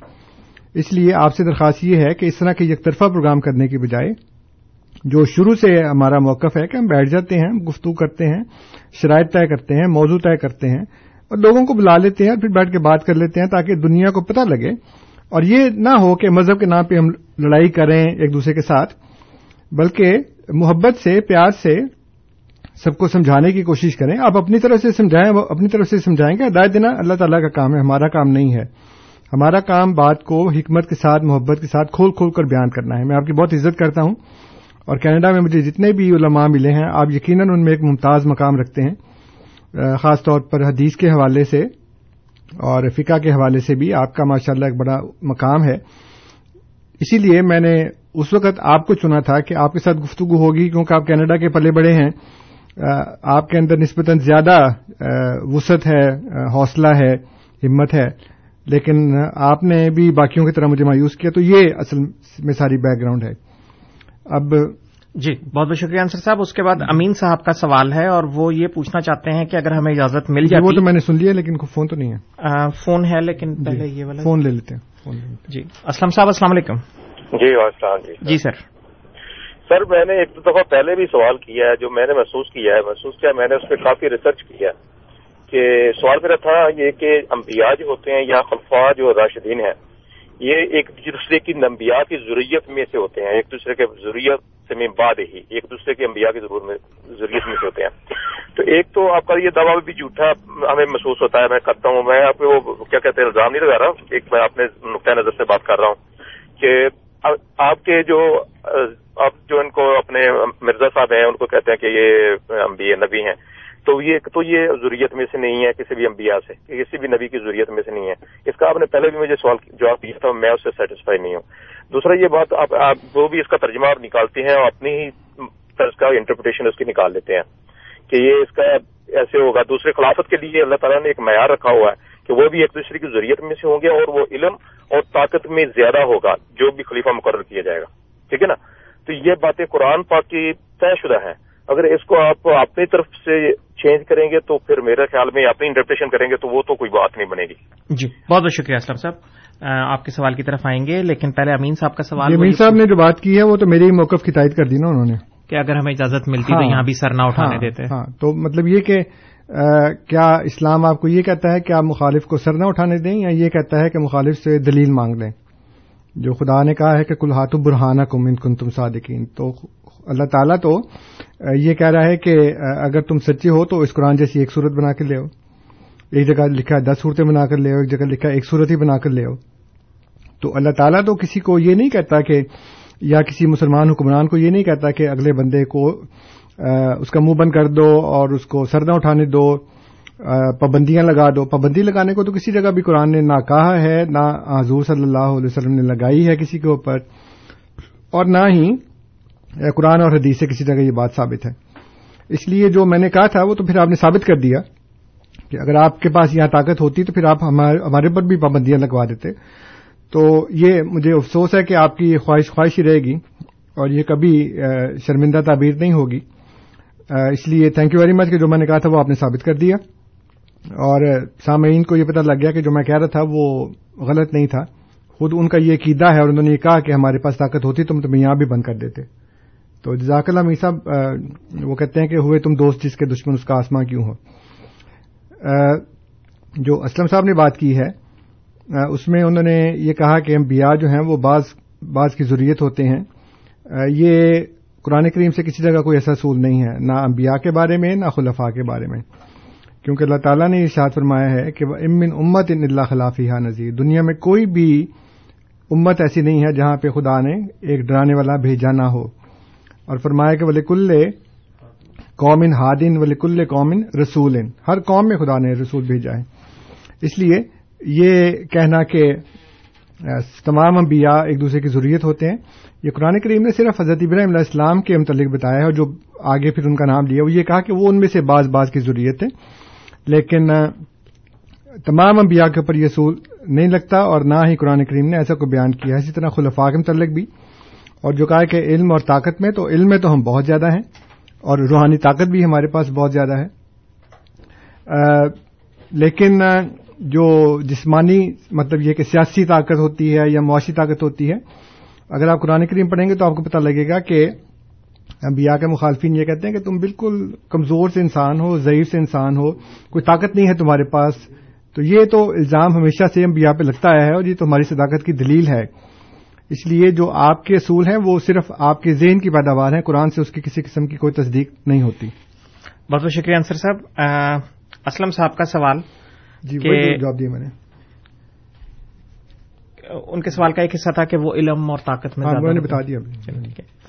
اس لیے آپ سے درخواست یہ ہے کہ اس طرح کے یک طرفہ پروگرام کرنے کی بجائے جو شروع سے ہمارا موقف ہے کہ ہم بیٹھ جاتے ہیں گفتگو کرتے ہیں، شرائط طے کرتے ہیں، موضوع طے کرتے ہیں اور لوگوں کو بلا لیتے ہیں اور پھر بیٹھ کے بات کر لیتے ہیں تاکہ دنیا کو پتہ لگے۔ اور یہ نہ ہو کہ مذہب کے نام پہ ہم لڑائی کریں ایک دوسرے کے ساتھ، بلکہ محبت سے پیار سے سب کو سمجھانے کی کوشش کریں۔ آپ اپنی طرف سے سمجھائیں اپنی طرف سے سمجھائیں گے ہدایت دینا اللہ تعالیٰ کا کام ہے، ہمارا کام نہیں ہے۔ ہمارا کام بات کو، حکمت کے ساتھ، محبت کے ساتھ کھول کھول کر بیان کرنا ہے۔ میں آپ کی بہت عزت کرتا ہوں۔ اور کینیڈا میں مجھے جتنے بھی علماء ملے ہیں، آپ یقیناً ان میں ایک ممتاز مقام رکھتے ہیں۔ خاص طور پر حدیث کے حوالے سے اور فقہ کے حوالے سے بھی آپ کا ماشاء اللہ ایک بڑا مقام ہے۔ اسی لیے میں نے اس وقت آپ کو چنا تھا کہ آپ کے ساتھ گفتگو ہوگی کیونکہ آپ کینیڈا کے پلے بڑے ہیں۔ آپ کے اندر نسبتاً زیادہ وسعت ہے حوصلہ ہے، ہمت ہے۔ لیکن آپ نے بھی باقیوں کی طرح مجھے مایوس کیا، تو یہ اصل میں ساری بیک گراؤنڈ ہے۔ اب جی بہت بہت شکریہ انصر صاحب۔ اس کے بعد امین صاحب کا سوال ہے اور وہ یہ پوچھنا چاہتے ہیں کہ اگر ہمیں اجازت مل جائے وہ تو میں نے سن لیا لیکن فون تو نہیں ہے۔ فون ہے لیکن پہلے یہ والا فون لے لیتے ہیں جی۔ اسلم صاحب السلام علیکم۔ جی السلام جی۔ جی سر۔ سر میں نے ایک دفعہ پہلے بھی سوال کیا ہے جو میں نے محسوس کیا ہے محسوس کیا میں نے اس پہ کافی ریسرچ کیا کہ سوال میرا تھا یہ کہ انبیاء جو ہوتے ہیں یا خلفاء جو راشدین ہیں یہ ایک دوسرے کی نمبیا کی ضروریت میں سے ہوتے ہیں، ایک دوسرے کے ضروریت سے میں بعد ہی، ایک دوسرے کے انبیاء کی ضروریت میں سے ہوتے ہیں۔ تو ایک تو آپ کا یہ دعویٰ بھی جھوٹا ہمیں محسوس ہوتا ہے، میں کرتا ہوں، میں آپ کو کیا کہتے ہیں، الزام نہیں لگا رہا ہوں؟ ایک میں اپنے نقطۂ نظر سے بات کر رہا ہوں کہ آپ کے جو، آپ جو ان کو اپنے مرزا صاحب ہیں، ان کو کہتے ہیں کہ یہ انبیاء نبی ہیں۔ تو یہ تو یہ ضروریت میں سے نہیں ہے کسی بھی انبیاء سے، کسی بھی نبی کی ضروریت میں سے نہیں ہے۔ اس کا آپ نے پہلے بھی مجھے سوال جواب دیا تھا، میں اس سے سیٹسفائی نہیں ہوں۔ دوسرا یہ بات، آپ وہ بھی اس کا ترجمہ آپ نکالتے ہیں اور اپنی ہی طرز کا انٹرپریٹیشن اس کی نکال لیتے ہیں کہ یہ اس کا ایسے ہوگا۔ دوسرے خلافت کے لیے اللہ تعالیٰ نے ایک معیار رکھا ہوا ہے کہ وہ بھی ایک دوسرے کی ضروریت میں سے ہوں گے اور وہ علم اور طاقت میں زیادہ ہوگا، جو بھی خلیفہ مقرر کیا جائے گا۔ ٹھیک ہے نا؟ تو یہ باتیں قرآن پاک کی طے شدہ ہیں۔ اگر اس کو آپ اپنی طرف سے چینج کریں گے تو پھر میرے خیال میں اپنی انٹرپریشن کریں گے تو وہ تو کوئی بات نہیں بنے گی۔ جی بہت بہت شکریہ اسلم صاحب۔ آپ کے سوال کی طرف آئیں گے لیکن پہلے امین صاحب کا سوال امین صاحب نے جو بات کی ہے وہ تو میرے ہی موقف کی تائید کر دی نا انہوں نے۔ کہ اگر ہمیں اجازت ملتی تو یہاں بھی سر نہ اٹھانے دیتے۔ ہاں تو مطلب یہ کہ کیا اسلام آپ کو یہ کہتا ہے کہ آپ مخالف کو سر نہ اٹھانے دیں یا یہ کہتا ہے کہ مخالف سے دلیل مانگ لیں؟ جو خدا نے کہا ہے کہ کل ہاتھ برہانہ کم ان کن تم صادقین۔ تو اللہ تعالیٰ تو یہ کہہ رہا ہے کہ اگر تم سچے ہو تو اس قرآن جیسی ایک صورت بنا کے لے آؤ۔ ایک جگہ لکھا ہے دس صورتیں بنا کر لے آؤ، ایک جگہ لکھا ہے ایک صورت ہی بنا کر لے آؤ۔ تو اللہ تعالیٰ تو کسی کو یہ نہیں کہتا کہ، یا کسی مسلمان حکمران کو یہ نہیں کہتا کہ اگلے بندے کو اس کا منہ بند کر دو اور اس کو سر اٹھانے دو پابندیاں لگا دو۔ پابندی لگانے کو تو کسی جگہ بھی قرآن نے نہ کہا ہے، نہ حضور صلی اللہ علیہ وسلم نے لگائی ہے کسی کے اوپر، اور نہ ہی قرآن اور حدیث سے کسی جگہ یہ بات ثابت ہے۔ اس لیے جو میں نے کہا تھا وہ تو پھر آپ نے ثابت کر دیا کہ اگر آپ کے پاس یہاں طاقت ہوتی تو پھر آپ ہمارے پر بھی پابندیاں لگوا دیتے۔ تو یہ مجھے افسوس ہے کہ آپ کی یہ خواہش خواہش ہی رہے گی اور یہ کبھی شرمندہ تعبیر نہیں ہوگی۔ اس لیے تھینک یو ویری مچ کہ جو میں نے کہا تھا وہ آپ نے ثابت کر دیا۔ اور سامعین کو یہ پتہ لگ گیا کہ جو میں کہہ رہا تھا وہ غلط نہیں تھا۔ خود ان کا یہ عقیدہ ہے اور انہوں نے یہ کہا کہ ہمارے پاس طاقت ہوتی تو ہم تمہیں یہاں بھی بند کر دیتے۔ تو جزاک اللہ می صاحب وہ کہتے ہیں کہ ہوئے تم دوست جس کے دشمن اس کا آسماں کیوں ہو؟ جو اسلم صاحب نے بات کی ہے اس میں انہوں نے یہ کہا کہ انبیاء جو ہیں وہ بعض بعض کی ضروریت ہوتے ہیں۔ یہ قرآن کریم سے کسی جگہ کوئی ایسا اصول نہیں ہے، نہ انبیاء کے بارے میں، نہ خلفاء کے بارے میں۔ کیونکہ اللہ تعالیٰ نے ارشاد فرمایا ہے کہ امن امت ان اللہ خلافی نذیر دنیا میں کوئی بھی امت ایسی نہیں ہے جہاں پہ خدا نے ایک ڈرانے والا بھیجا نہ ہو۔ اور فرمایا کہ ولی کل قومن ہادن ولی کل قومن رسول ہر قوم میں خدا نے رسول بھیجا ہے۔ اس لیے یہ کہنا کہ تمام انبیاء ایک دوسرے کی ضروریت ہوتے ہیں۔ یہ قرآن کریم نے صرف حضرت ابراہیم علیہ السلام کے متعلق بتایا ہے اور جو آگے پھر ان کا نام لیا وہ یہ کہا کہ وہ ان میں سے بعض بعض کی ضروریت ہے۔ لیکن تمام انبیاء کے اوپر یہ اصول نہیں لگتا اور نہ ہی قرآن کریم نے ایسا کوئی بیان کیا اسی طرح خلفاء کے متعلق بھی۔ اور جو کہا کہ علم اور طاقت میں، تو علم میں تو ہم بہت زیادہ ہیں اور روحانی طاقت بھی ہمارے پاس بہت زیادہ ہے۔ لیکن جو جسمانی مطلب یہ کہ سیاسی طاقت ہوتی ہے یا معاشی طاقت ہوتی ہے، اگر آپ قرآن کریم پڑھیں گے تو آپ کو پتہ لگے گا کہ انبیاء کے مخالفین یہ کہتے ہیں کہ تم بالکل کمزور سے انسان ہو، ضعیف سے انسان ہو، کوئی طاقت نہیں ہے تمہارے پاس۔ تو یہ تو الزام ہمیشہ سے انبیاء پہ لگتا آیا ہے اور یہ تو ہماری صداقت کی دلیل ہے۔ اس لیے جو آپ کے اصول ہیں وہ صرف آپ کے ذہن کی پیداوار ہیں قرآن سے اس کی کسی قسم کی کوئی تصدیق نہیں ہوتی۔ بہت بہت شکریہ انصر صاحب۔ اسلم صاحب کا سوال جی جواب دیا میں نے۔ ان کے سوال کا ایک حصہ تھا کہ وہ علم اور طاقت میں میں نے بتا دیا۔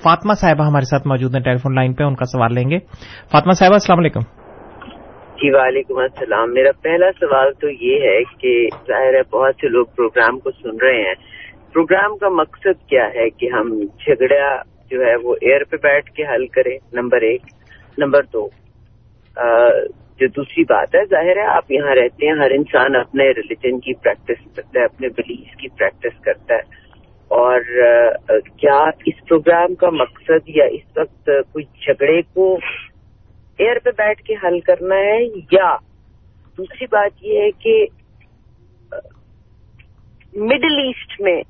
فاطمہ صاحبہ ہمارے ساتھ موجود ہیں ٹیلی فون لائن پہ ان کا سوال لیں گے۔ فاطمہ صاحبہ السلام علیکم۔ جی وعلیکم السلام۔ میرا پہلا سوال تو یہ ہے کہ ظاہر ہے بہت سے لوگ پروگرام کو سن رہے ہیں۔ پروگرام کا مقصد کیا ہے کہ ہم جھگڑا جو ہے وہ ایئر پہ بیٹھ کے حل کریں؟ نمبر ایک. نمبر دو. جو دوسری بات ہے، ظاہر ہے آپ یہاں رہتے ہیں، ہر انسان اپنے ریلیجن کی پریکٹس کرتا ہے، اپنے بلیف کی پریکٹس کرتا ہے۔ اور کیا اس پروگرام کا مقصد یا اس وقت کوئی جھگڑے کو ایئر پہ بیٹھ کے حل کرنا ہے؟ یا دوسری بات یہ ہے کہ مڈل ایسٹ میں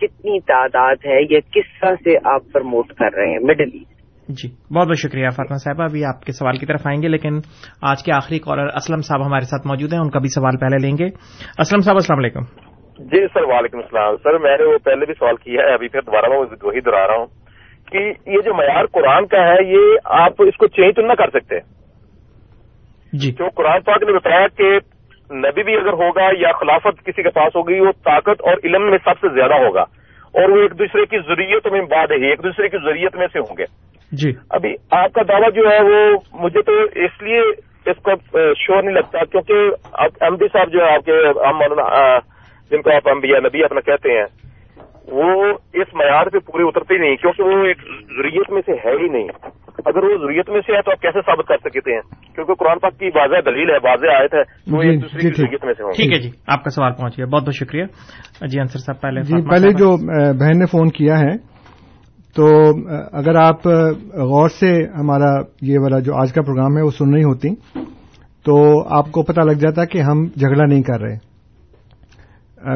کتنی تعداد ہے یا کس طرح سے آپ پرموٹ کر رہے ہیں مڈل ایسٹ؟ جی بہت بہت شکریہ فاطمہ صاحبہ ابھی آپ کے سوال کی طرف آئیں گے لیکن آج کے آخری کالر اسلم صاحب ہمارے ساتھ موجود ہیں ان کا بھی سوال پہلے لیں گے۔ اسلم صاحب السلام علیکم۔ جی سر وعلیکم السلام۔ سر میں نے وہ پہلے بھی سوال کیا ہے ابھی پھر دوبارہ میں وہی دہرا رہا ہوں کہ یہ جو معیار قرآن کا ہے یہ آپ اس کو چینج تو نہ کر سکتے۔ جی۔ جو قرآن پاک نے بتایا کہ نبی بھی اگر ہوگا یا خلافت کسی کے پاس ہوگی وہ طاقت اور علم میں سب سے زیادہ ہوگا۔ اور وہ ایک دوسرے کی ضروریت میں بعد ہے ایک دوسرے کی ضروریت میں سے ہوں گے۔ جی۔ ابھی آپ کا دعویٰ جو ہے وہ مجھے تو اس لیے اس کو شور نہیں لگتا کیونکہ ایم ڈی صاحب جو ہے آپ کے جن کو آپ انبیاء نبی اپنا کہتے ہیں وہ اس معیار پہ پورے اترتے ہی نہیں کیونکہ وہ ایک ضروریت میں سے ہے ہی نہیں۔ اگر وہ ضروریت میں سے ہے تو آپ کیسے ثابت کر سکتے ہیں؟ کیونکہ قرآن پاک کی واضح دلیل ہے واضح آیت ہے وہ جی، ایک دوسرے جی، کی ضروریت میں سے ٹھیک ہے جی آپ کا سوال پہنچ گیا۔ بہت بہت شکریہ۔ جی انصر صاحب پہلے جی پہلے۔ جو بہن نے فون کیا ہے تو اگر آپ غور سے ہمارا یہ والا جو آج کا پروگرام ہے وہ سن رہی ہوتی تو آپ کو پتہ لگ جاتا کہ ہم جھگڑا نہیں کر رہے۔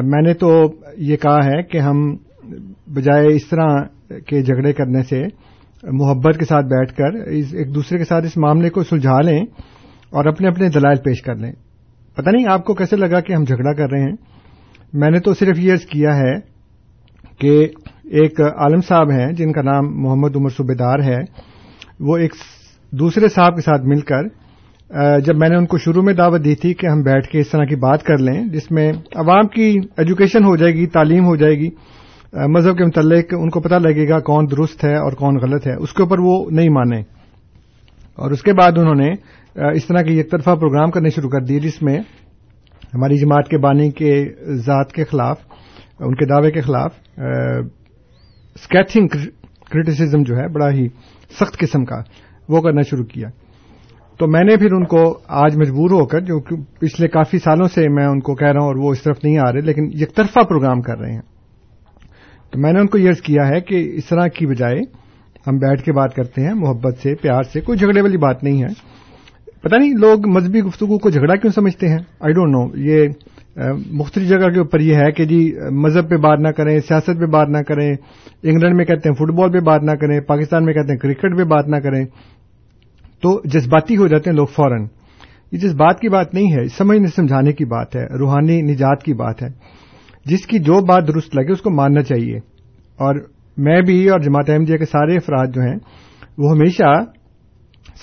میں نے تو یہ کہا ہے کہ ہم بجائے اس طرح کے جھگڑے کرنے سے محبت کے ساتھ بیٹھ کر ایک دوسرے کے ساتھ اس معاملے کو سلجھا لیں اور اپنے اپنے دلائل پیش کر لیں۔ پتہ نہیں آپ کو کیسے لگا کہ ہم جھگڑا کر رہے ہیں؟ میں نے تو صرف یہ عرض کیا ہے کہ ایک عالم صاحب ہیں جن کا نام محمد عمر صوبیدار ہے۔ وہ ایک دوسرے صاحب کے ساتھ مل کر جب میں نے ان کو شروع میں دعوت دی تھی کہ ہم بیٹھ کے اس طرح کی بات کر لیں، جس میں عوام کی ایجوکیشن ہو جائے گی، تعلیم ہو جائے گی مذہب کے متعلق ان کو پتہ لگے گا کون درست ہے اور کون غلط ہے۔ اس کے اوپر وہ نہیں مانے۔ اور اس کے بعد انہوں نے اس طرح کے یک طرفہ پروگرام کرنے شروع کر دیے جس میں ہماری جماعت کے بانی کے ذات کے خلاف، ان کے دعوے کے خلاف اسکیچنگ کریٹیسزم جو ہے، بڑا ہی سخت قسم کا وہ کرنا شروع کیا۔ تو میں نے پھر ان کو آج مجبور ہو کر، جو پچھلے کافی سالوں سے میں ان کو کہہ رہا ہوں اور وہ اس طرف نہیں آ رہے، لیکن یک طرفہ پروگرام کر رہے ہیں۔ تو میں نے ان کو یہ کیا ہے کہ اس طرح کی بجائے ہم بیٹھ کے بات کرتے ہیں، محبت سے، پیار سے، کوئی جھگڑے والی بات نہیں ہے۔ پتہ نہیں لوگ مذہبی گفتگو کو جھگڑا کیوں سمجھتے ہیں؟ آئی ڈونٹ نو یہ مختلف جگہ کے اوپر یہ ہے کہ جی مذہب پہ بات نہ کریں، سیاست پہ بات نہ کریں، انگلینڈ میں کہتے ہیں فٹ بال پہ بات نہ کریں، پاکستان میں کہتے ہیں کرکٹ پہ بات نہ کریں۔ تو جذباتی ہو جاتے ہیں لوگ فوراً۔ یہ جس بات کی بات نہیں ہے سمجھنے سمجھانے کی بات ہے، روحانی نجات کی بات ہے۔ جس کی جو بات درست لگے اس کو ماننا چاہیے۔ اور میں بھی اور جماعت احمدیہ کے سارے افراد جو ہیں، وہ ہمیشہ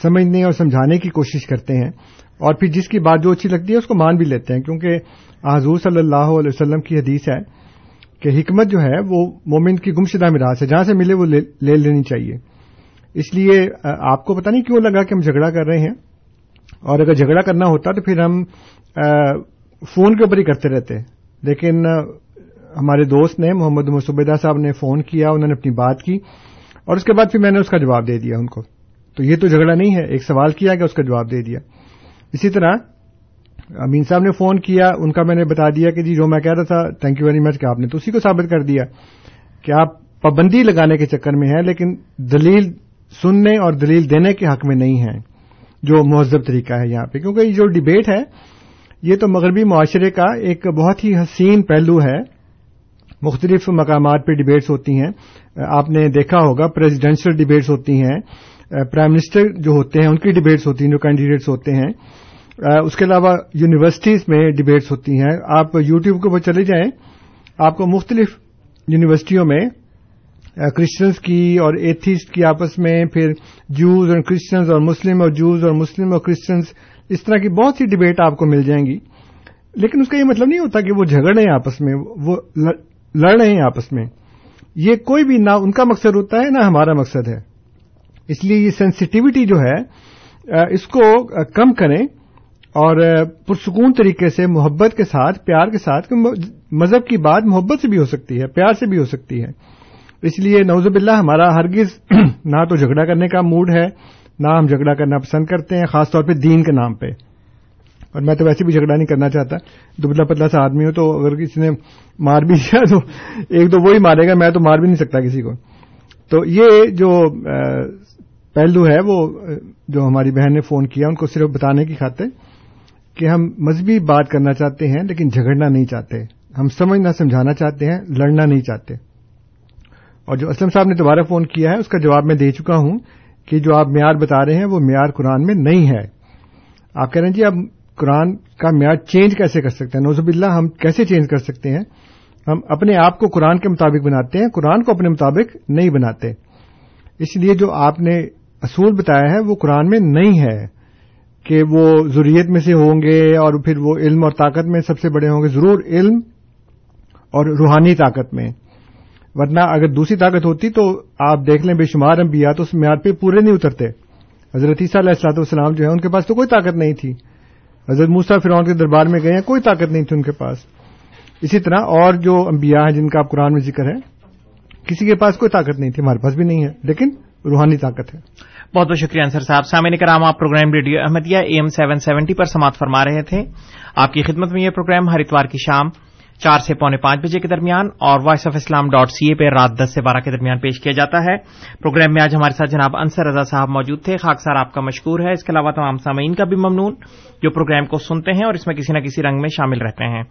سمجھنے اور سمجھانے کی کوشش کرتے ہیں۔ اور پھر جس کی بات جو اچھی لگتی ہے، اس کو مان بھی لیتے ہیں۔ کیونکہ حضور صلی اللہ علیہ وسلم کی حدیث ہے کہ حکمت جو ہے، وہ مومن کی گمشدہ میراث ہے۔ جہاں سے ملے، وہ لے لینی چاہیے۔ اس لیے آپ کو پتا نہیں کیوں لگا کہ ہم جھگڑا کر رہے ہیں۔ اور اگر جھگڑا کرنا ہوتا تو پھر ہم فون کے اوپر ہی کرتے رہتے۔ لیکن ہمارے دوست نے، محمد مسبیدہ صاحب نے فون کیا، انہوں نے اپنی بات کی، اور اس کے بعد پھر میں نے اس کا جواب دے دیا ان کو۔ تو یہ تو جھگڑا نہیں ہے، ایک سوال کیا کہ اس کا جواب دے دیا۔ اسی طرح امین صاحب نے فون کیا، ان کا میں نے بتا دیا کہ جی جو میں کہہ رہا تھا تھینک یو ویری مچ کہ آپ نے تو اسی کو ثابت کر دیا کہ آپ پابندی لگانے کے چکر میں ہیں، لیکن دلیل سننے اور دلیل دینے کے حق میں نہیں ہیں، جو مہذب طریقہ ہے یہاں پہ۔ کیونکہ یہ جو ڈبیٹ ہے یہ تو مغربی معاشرے کا ایک بہت ہی حسین پہلو ہے۔ مختلف مقامات پہ ڈبیٹس ہوتی ہیں۔ آپ نے دیکھا ہوگا پریزیڈینشل ڈبیٹس ہوتی ہیں۔ پرائم منسٹر جو ہوتے ہیں، ان کی ڈبیٹس ہوتی ہیں، جو کینڈیڈیٹس ہوتے ہیں۔ uh, اس کے علاوہ یونیورسٹیز میں ڈبیٹس ہوتی ہیں۔ آپ یوٹیوب کے اوپر چلے جائیں۔ آپ کو مختلف یونیورسٹیوں میں uh, کرسچنس کی اور ایتھیسٹ کی آپس میں پھر جوز اور کرسچنز اور مسلم اور جوز اور مسلم اور کرسچنز اس طرح کی بہت سی ڈبیٹ آپ کو مل جائیں گی۔ لیکن اس کا یہ مطلب نہیں ہوتا کہ وہ جھگڑ رہے ہیں آپس میں، وہ لڑ رہے ہیں آپس میں۔ یہ کوئی بھی نہ ان کا مقصد ہوتا ہے، نہ ہمارا مقصد ہے۔ اس لیے یہ سینسٹیوٹی جو ہے اس کو کم کریں اور پرسکون طریقے سے، محبت کے ساتھ، پیار کے ساتھ مذہب کی بات محبت سے بھی ہو سکتی ہے، پیار سے بھی ہو سکتی ہے۔ اس لیے نوزب اللہ ہمارا ہرگز نہ تو جھگڑا کرنے کا موڈ ہے۔ نہ ہم جھگڑا کرنا پسند کرتے ہیں، خاص طور پہ دین کے نام پہ۔ اور میں تو ویسے بھی جھگڑا نہیں کرنا چاہتا۔ دبلا پتلا سا آدمی ہو تو اگر کسی نے مار بھی دیا تو ایک تو وہی مارے گا، میں تو مار بھی نہیں سکتا کسی کو۔ تو یہ جو پہلو ہے وہ، جو ہماری بہن نے فون کیا، ان کو صرف بتانے کی خاطر کہ ہم مذہبی بات کرنا چاہتے ہیں لیکن جھگڑنا نہیں چاہتے۔ ہم سمجھنا، سمجھانا چاہتے ہیں، لڑنا نہیں چاہتے۔ اور جو اسلم صاحب نے دوبارہ فون کیا ہے، اس کا جواب میں دے چکا ہوں کہ جو آپ معیار بتا رہے ہیں وہ معیار قرآن میں نہیں ہے۔ آپ کہہ رہے ہیں جی اب قرآن کا معیار چینج کیسے کر سکتے ہیں؟ نوزب اللہ ہم کیسے چینج کر سکتے ہیں؟ ہم اپنے آپ کو قرآن کے مطابق بناتے ہیں، قرآن کو اپنے مطابق نہیں بناتے۔ اس لیے جو آپ نے اصول بتایا ہے وہ قرآن میں نہیں ہے کہ وہ ضروریت میں سے ہوں گے اور پھر وہ علم اور طاقت میں سب سے بڑے ہوں گے۔ ضرور علم اور روحانی طاقت میں۔ ورنہ اگر دوسری طاقت ہوتی تو آپ دیکھ لیں بے شمار انبیاء تو اس معیار پہ پورے نہیں اترتے۔ حضرت عیسیٰ علیہ السلاط والسلام جو ہے ان کے پاس تو کوئی طاقت نہیں تھی۔ حضرت موسا فرعون کے دربار میں گئے ہیں، کوئی طاقت نہیں تھی ان کے پاس۔ اسی طرح اور جو انبیاء ہیں جن کا آپ قرآن میں ذکر ہے، کسی کے پاس کوئی طاقت نہیں تھی، ہمارے پاس بھی نہیں ہے، لیکن روحانی طاقت ہے۔ بہت بہت شکریہ انصر صاحب۔ سامعین کرام، آپ programme radio Ahmadiyya A M seven seventy پر سماعت فرما رہے تھے۔ آپ کی خدمت میں یہ پروگرام ہر اتوار کی شام چار سے پونے پانچ بجے کے درمیان اور voice of Islam dot C A پہ رات دس سے بارہ کے درمیان پیش کیا جاتا ہے۔ پروگرام میں آج ہمارے ساتھ جناب انصر رضا صاحب موجود تھے۔ خاک سار آپ کا مشکور ہے۔ اس کے علاوہ تمام سامعین کا بھی ممنون جو پروگرام کو سنتے ہیں اور اس میں کسی نہ کسی رنگ میں شامل رہتے ہیں۔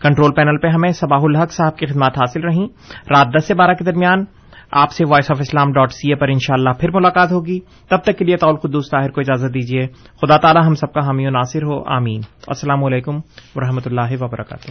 کنٹرول پینل پہ ہمیں صباح الحق صاحب کی خدمات حاصل رہیں۔ رات دس سے بارہ کے درمیان آپ سے voice of Islam dot C A پر انشاءاللہ پھر ملاقات ہوگی۔ تب تک کے لیے طول قدوس طاہر کو اجازت دیجیے۔ خدا تعالی ہم سب کا حامی و ناصر ہو۔ آمین۔ السلام علیکم و رحمۃ اللہ وبرکاتہ۔